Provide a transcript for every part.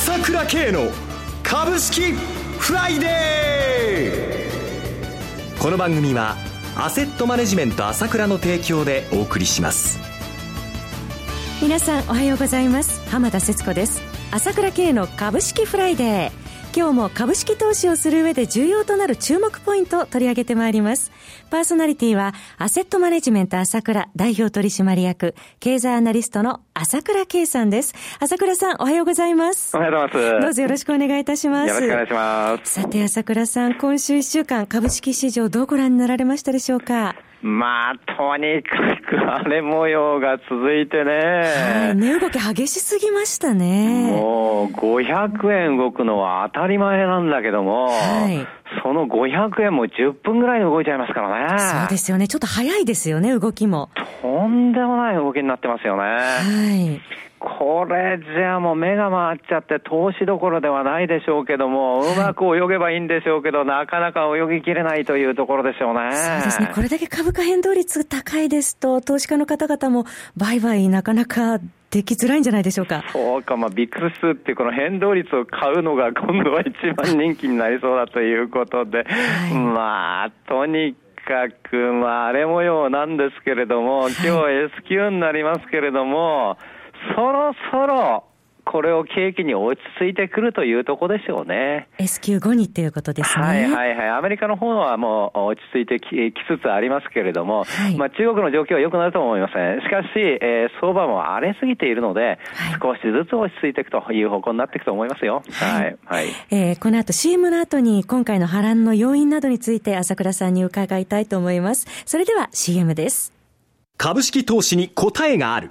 朝倉慶の株式フライデー。この番組はアセットマネジメント朝倉の提供でお送りします。皆さんおはようございます。浜田節子です。朝倉慶の株式フライデー。今日も株式投資をする上で重要となる注目ポイントを取り上げてまいります。パーソナリティは、アセットマネジメント朝倉代表取締役、経済アナリストの朝倉慶さんです。朝倉さん、おはようございます。おはようございます。どうぞよろしくお願いいたします。よろしくお願いします。さて、朝倉さん、今週1週間、株式市場どうご覧になられましたでしょうか？まあ、とにかく荒れ模様が続いてね。はい、値動き激しすぎましたね。もう、500円動くのは当たり前なんだけども、はい、その500円も10分ぐらいで動いちゃいますからね。そうですよね。ちょっと早いですよね、動きも。とんでもない動きになってますよね。はい。これじゃあもう目が回っちゃって投資どころではないでしょうけども、うまく泳げばいいんでしょうけど、なかなか泳ぎきれないというところでしょうね。そうですね。これだけ株価変動率高いですと、投資家の方々も売買なかなかできづらいんじゃないでしょうか。そうか、まあ、ビックスってこの変動率を買うのが今度は一番人気になりそうだということで、はい、まあ、とにかく、まあ、荒れ模様なんですけれども、今日 S q になりますけれども、はいそろそろ、これを景気に落ち着いてくるというところでしょうね。S q 後にっていうことですね。はいはいはい。アメリカの方はもう落ち着いてききつつありますけれども、はい、まあ中国の状況は良くなると思いません。しかし、えー、相場も荒れすぎているので、はい、少しずつ落ち着いていくという方向になっていくと思いますよ。はい。はい。はい、えー、この後 CM の後に今回の波乱の要因などについて朝倉さんに伺いたいと思います。それでは CM です。株式投資に答えがある。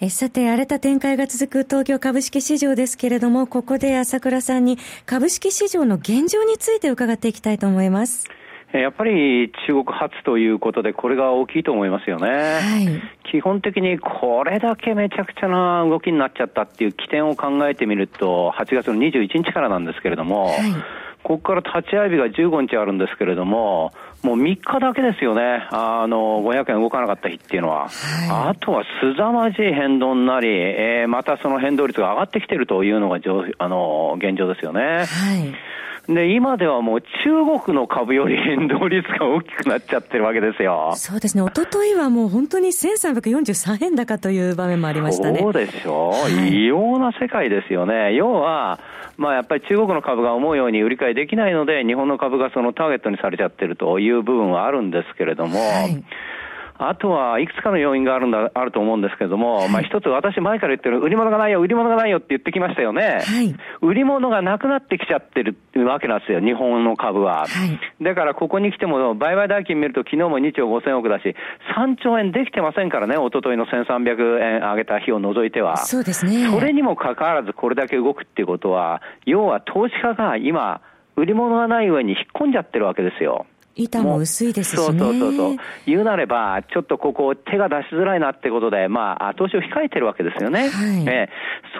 えさて、荒れた展開が続く東京株式市場ですけれども、ここで朝倉さんに株式市場の現状について伺っていきたいと思います。やっぱり中国発ということで、これが大きいと思いますよね。はい、基本的にこれだけめちゃくちゃな動きになっちゃったっていう起点を考えてみると、8月の21日からなんですけれども、はいここから立ち会い日が15日あるんですけれども、もう3日だけですよね。あの、500円動かなかった日っていうのは。はい、あとは凄まじい変動になり、えー、またその変動率が上がってきているというのが、あの、現状ですよね。はいで、今ではもう中国の株より変動率が大きくなっちゃってるわけですよ。そうですね。一昨日はもう本当に1343円高という場面もありましたね。そうでしょう。はい、異様な世界ですよね。要は、まあやっぱり中国の株が思うように売り買いできないので、日本の株がそのターゲットにされちゃってるという部分はあるんですけれども、はい。あとはいくつかの要因があるんだ、あると思うんですけれども、はい、まあ一つ私前から言ってる、売り物がないよ、売り物がないよって言ってきましたよね。はい、売り物がなくなってきちゃってるわけなんですよ、日本の株は。はい、だからここに来ても、売買代金見ると昨日も2兆5000億だし、3兆円できてませんからね、一昨日の1300円上げた日を除いては。そうですね。それにもかかわらずこれだけ動くっていうことは、要は投資家が今、売り物がない上に引っ込んじゃってるわけですよ。板も薄いですしね。そうそうそうそう。言うなれば、ちょっとここ手が出しづらいなってことで、まあ、投資を控えてるわけですよね。はい、え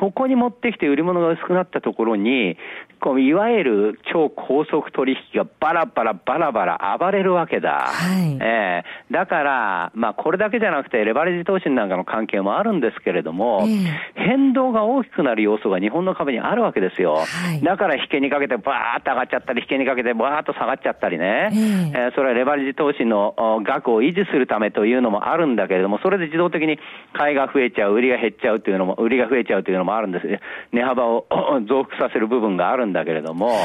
そこに持ってきて売り物が薄くなったところに、こういわゆる超高速取引がバラバラバラバラ暴れるわけだ。はい、えー、だから、まあ、これだけじゃなくて、レバレッジ投資なんかの関係もあるんですけれども、えー、変動が大きくなる要素が日本の株にあるわけですよ。はい、だから引けにかけてバーっと上がっちゃったり、引けにかけてバーっと下がっちゃったりね。えーえー、それはレバレッジ投資の額を維持するためというのもあるんだけれども、それで自動的に買いが増えちゃう、売りが減っちゃうというのも、売りが増えちゃうというのもあるんです。値幅を 増幅させる部分があるんだけれども、はい、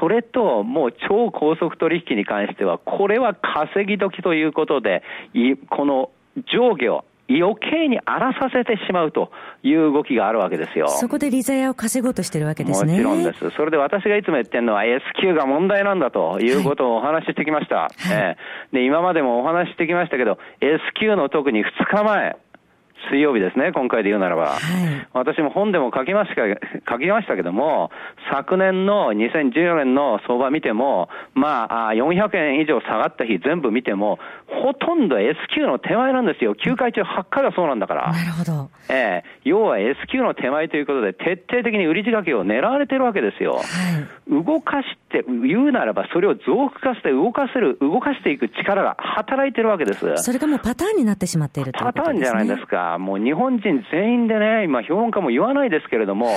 それともう超高速取引に関しては、これは稼ぎ時ということで、この上下を余計に荒らさせてしまうという動きがあるわけですよ。そこで利ザヤを稼ごうとしてるわけですね。もちろんです。それで私がいつも言ってるのは S q が問題なんだということをお話ししてきました。はい、えー、で、今までもお話ししてきましたけど、S q の特に2日前、水曜日ですね、今回で言うならば。はい、私も本でも書きました、書きましたけども、昨年の2014年の相場見ても、まあ、400円以上下がった日全部見ても、ほとんど S q の手前なんですよ。9回中8回がそうなんだから。なるほど。ええ要は S q の手前ということで、徹底的に売り仕掛けを狙われてるわけですよ。はい、動かして、言うならば、それを増幅化して動かせる、動かしていく力が働いてるわけです。それがもうパターンになってしまっているということですね。パターンじゃないですか。もう日本人全員でね、今、評論家も言わないですけれども、は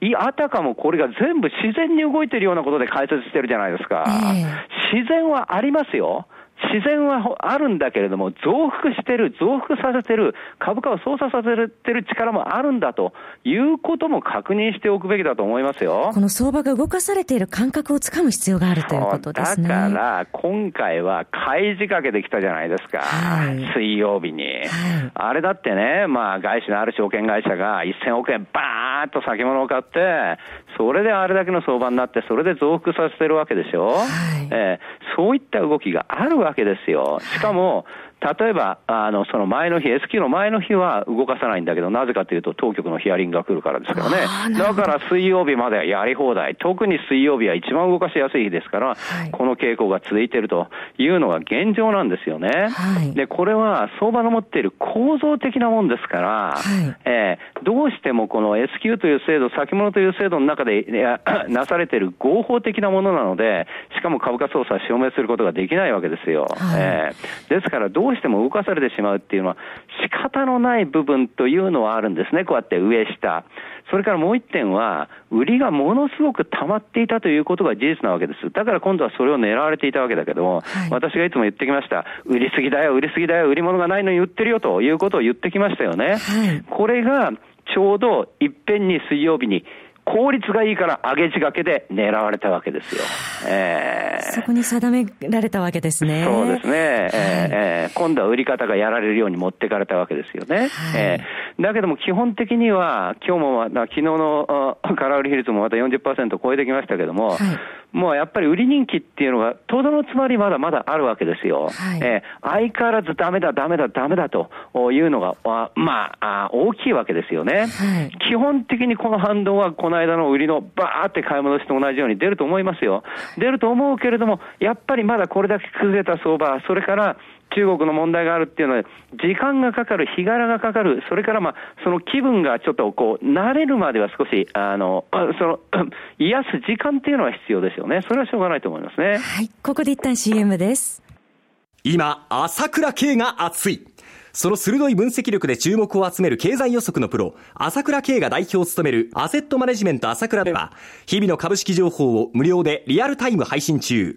い、あたかもこれが全部自然に動いているようなことで解説してるじゃないですか。えー、自然はありますよ。自然はあるんだけれども、増幅してる、増幅させてる、株価を操作させてる力もあるんだということも確認しておくべきだと思いますよ。この相場が動かされている感覚をつかむ必要があるということですね。だから、今回は買い仕掛けてきたじゃないですか。はい、水曜日に、はい。あれだってね、まあ、外資のある証券会社が1000億円バーッと先物を買って、それであれだけの相場になって、それで増幅させてるわけでしょ。はい、えー、そういった動きがあるわわけですよ。しかも、例えば、あの、その前の日、S q の前の日は動かさないんだけど、なぜかというと、当局のヒアリングが来るからですからね。だから水曜日まではやり放題。特に水曜日は一番動かしやすい日ですから、はい、この傾向が続いているというのが現状なんですよね。はい、で、これは相場の持っている構造的なもんですから、はい、えー、どうしてもこの S q という制度、先物という制度の中で なされている合法的なものなので、しかも株価操作を証明することができないわけですよ。えー、ですから、どうしても動かされてしまうっていうのは、仕方のない部分というのはあるんですね、こうやって上下。それからもう一点は、売りがものすごく溜まっていたということが事実なわけです。だから今度はそれを狙われていたわけだけども、はい、私がいつも言ってきました。売りすぎだよ、売りすぎだよ、売り物がないのに売ってるよということを言ってきましたよね。はい、これがちょうどいっぺんに水曜日に効率がいいから上げ仕掛けで狙われたわけですよ。えー、そこに定められたわけですね。そうですね。はい、えー、今度は売り方がやられるように持ってかれたわけですよね。はい、えー、だけども基本的には、今日も、昨日の空売り比率もまた40%超えてきましたけども、はいもうやっぱり売り人気っていうのが、とどのつまりまだまだあるわけですよ。はい、えー、相変わらずダメだ、ダメだ、ダメだというのが、まあ、大きいわけですよね、はい、基本的にこの反動は、この間の売りのバーって買い戻しと同じように出ると思いますよ。出ると思うけれども、やっぱりまだこれだけ崩れた相場、それから中国の問題があるっていうのは、時間がかかる、日柄がかかる、それからまあ、その気分がちょっとこう、慣れるまでは少し、あの、その、癒す時間っていうのは必要ですよね。それはしょうがないと思いますね。はい。ここで一旦 CM です。今、朝倉慶が熱い。その鋭い分析力で注目を集める経済予測のプロ、朝倉慶が代表を務めるアセットマネジメント朝倉では、日々の株式情報を無料でリアルタイム配信中。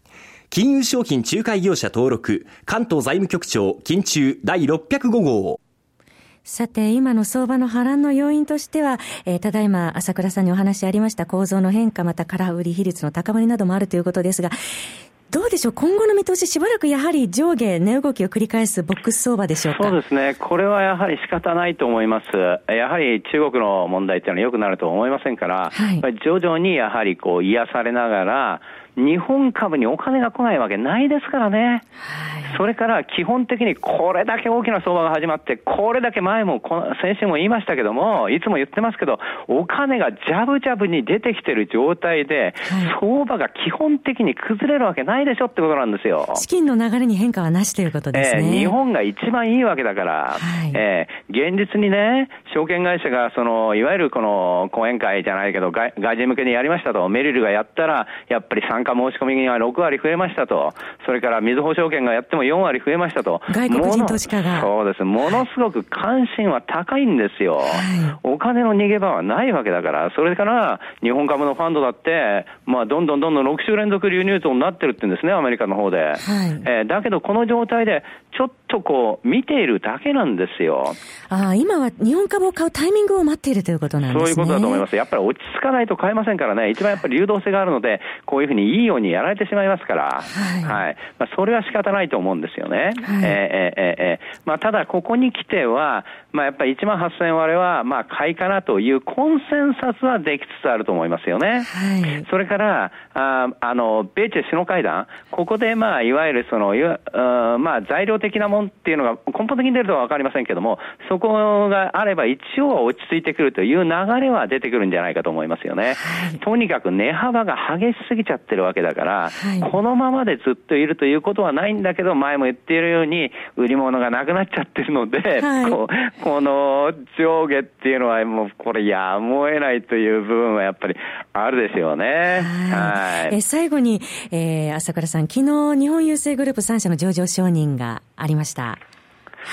金融商品仲介業者登録、関東財務局長、金中第605号。さて、今の相場の波乱の要因としては、えー、ただいま朝倉さんにお話ありました構造の変化、また空売り比率の高まりなどもあるということですが、どうでしょう、今後の見通し、しばらくやはり上下、値動きを繰り返すボックス相場でしょうか？そうですね、これはやはり仕方ないと思います、やはり中国の問題っていうのは良くなると思いませんから、はい、徐々にやはりこう癒されながら、日本株にお金が来ないわけないですからね。はい、それから基本的にこれだけ大きな相場が始まって、これだけ前も、先週も言いましたけども、いつも言ってますけど、お金がジャブジャブに出てきてる状態で、はい、相場が基本的に崩れるわけないでしょってことなんですよ。資金の流れに変化はなしということですね。えー、日本が一番いいわけだから、はい、えー、現実にね、証券会社が、その、いわゆるこの講演会じゃないけど、外人向けにやりましたと、メリルがやったら、やっぱり産単価申し込みが6割増えましたと、それから水保証券がやっても4割増えましたと。外国人投資家が。そうです。ものすごく関心は高いんですよ。はい、お金の逃げ場はないわけだから、それから日本株のファンドだって、まあ、どんどんどんどん6週連続流入増になってるって言うんですね、アメリカの方で。はい、えー、だけど、この状態で、ちょっとこう、見ているだけなんですよ。ああ、今は日本株を買うタイミングを待っているということなんですね。そういうことだと思います。やっぱり落ち着かないと買えませんからね、一番やっぱり流動性があるので、こういうふうにいいようにやられてしまいますから、はい。はい、まあ、それは仕方ないと思うんですよね。はい、えー、えー、えー、まあ、ただ、ここに来ては、まあ、やっぱり1万8000割は、まあ、買いかなというコンセンサスはできつつあると思いますよね。はい。それから、ああの、米中首脳会談、ここで、まあ、いわゆるその、いわまあ、材料的なもんっていうのが根本的に出るとはわかりませんけども、そこがあれば一応は落ち着いてくるという流れは出てくるんじゃないかと思いますよね。はい、とにかく値幅が激しすぎちゃってるわけだから、はい、このままでずっといるということはないんだけど、前も言っているように、売り物がなくなっちゃってるので、はい、ここの上下っていうのはもうこれやむを得ないという部分はやっぱりあるでしょうね。はい。え最後に、えー、朝倉さん、昨日日本郵政グループ3社の上場承認がありました。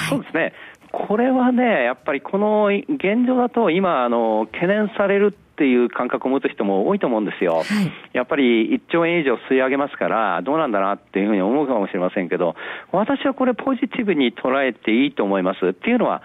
そうですね。これはね、やっぱりこの現状だと今、あの、懸念されるっていう感覚を持つ人も多いと思うんですよ。はい、やっぱり1兆円以上吸い上げますから、どうなんだなっていうふうに思うかもしれませんけど、私はこれポジティブに捉えていいと思います。っていうのは、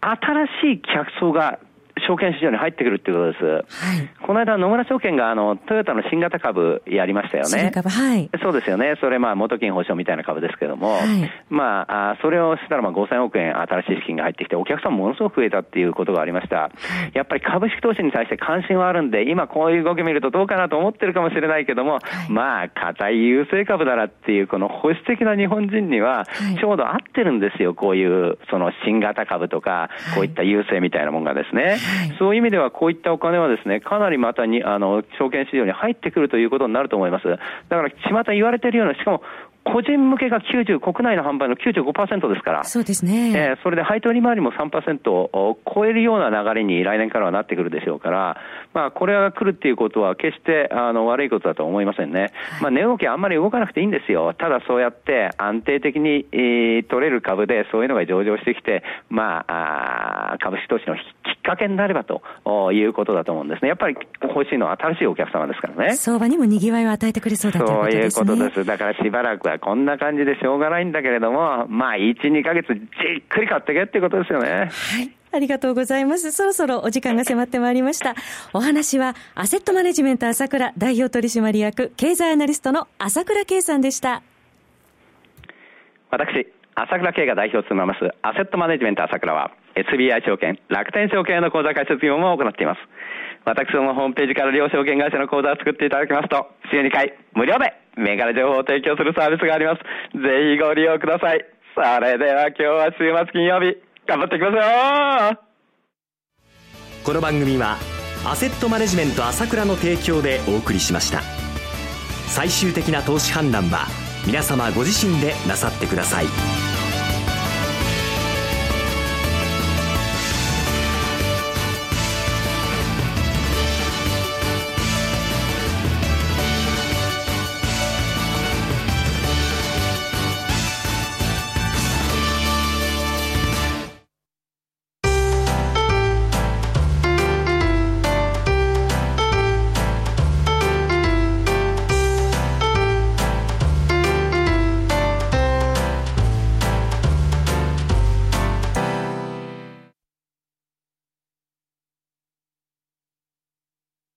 新しい客層が証券市場に入ってくるっていうことです。はい、この間、野村証券があのトヨタの新型株やりましたよね。新株、はい。そうですよね。それ、まあ、元金保証みたいな株ですけども、はい、まあ、あそれをしたら、まあ、5000億円新しい資金が入ってきて、お客さんものすごく増えたっていうことがありました。やっぱり株式投資に対して関心はあるんで、今こういう動き見るとどうかなと思ってるかもしれないけども、はい、まあ、硬い優勢株だなっていう、この保守的な日本人には、ちょうど合ってるんですよ。こういう、その新型株とか、こういった優勢みたいなもんがですね。そういう意味では、こういったお金はですね、かなりまたに、あの、証券市場に入ってくるということになると思います。だから、巷言われているような、しかも、個人向けが90、国内の販売の95%ですから。そうですね。えー、それで配当利回りも3%を超えるような流れに来年からはなってくるでしょうから、まあ、これが来るっていうことは決してあの悪いことだと思いませんね。まあ、値動きあんまり動かなくていいんですよ。ただそうやって安定的に、えー、取れる株でそういうのが上場してきて、まあ、あ株式投資のきっかけになればということだと思うんですね。やっぱり欲しいのは新しいお客様ですからね。相場にも賑わいを与えてくれそうだということですね。そういうことです。だからしばらくはこんな感じでしょうがないんだけれども、まあ、1、2ヶ月じっくり買ってけっていうことですよね。はい。ありがとうございます。そろそろお時間が迫ってまいりました。お話は、アセットマネジメント朝倉代表取締役経済アナリストの朝倉圭さんでした。私、朝倉圭が代表を務めます、アセットマネジメント朝倉は、SBI 証券、楽天証券の口座開設業務を行っています。私どもホームページから両証券会社の口座を作っていただきますと、週2回無料で銘柄情報を提供するサービスがあります。ぜひご利用ください。それでは今日は週末金曜日、頑張っていきますよこの番組は、アセットマネジメント朝倉の提供でお送りしました。最終的な投資判断は、皆様ご自身でなさってください。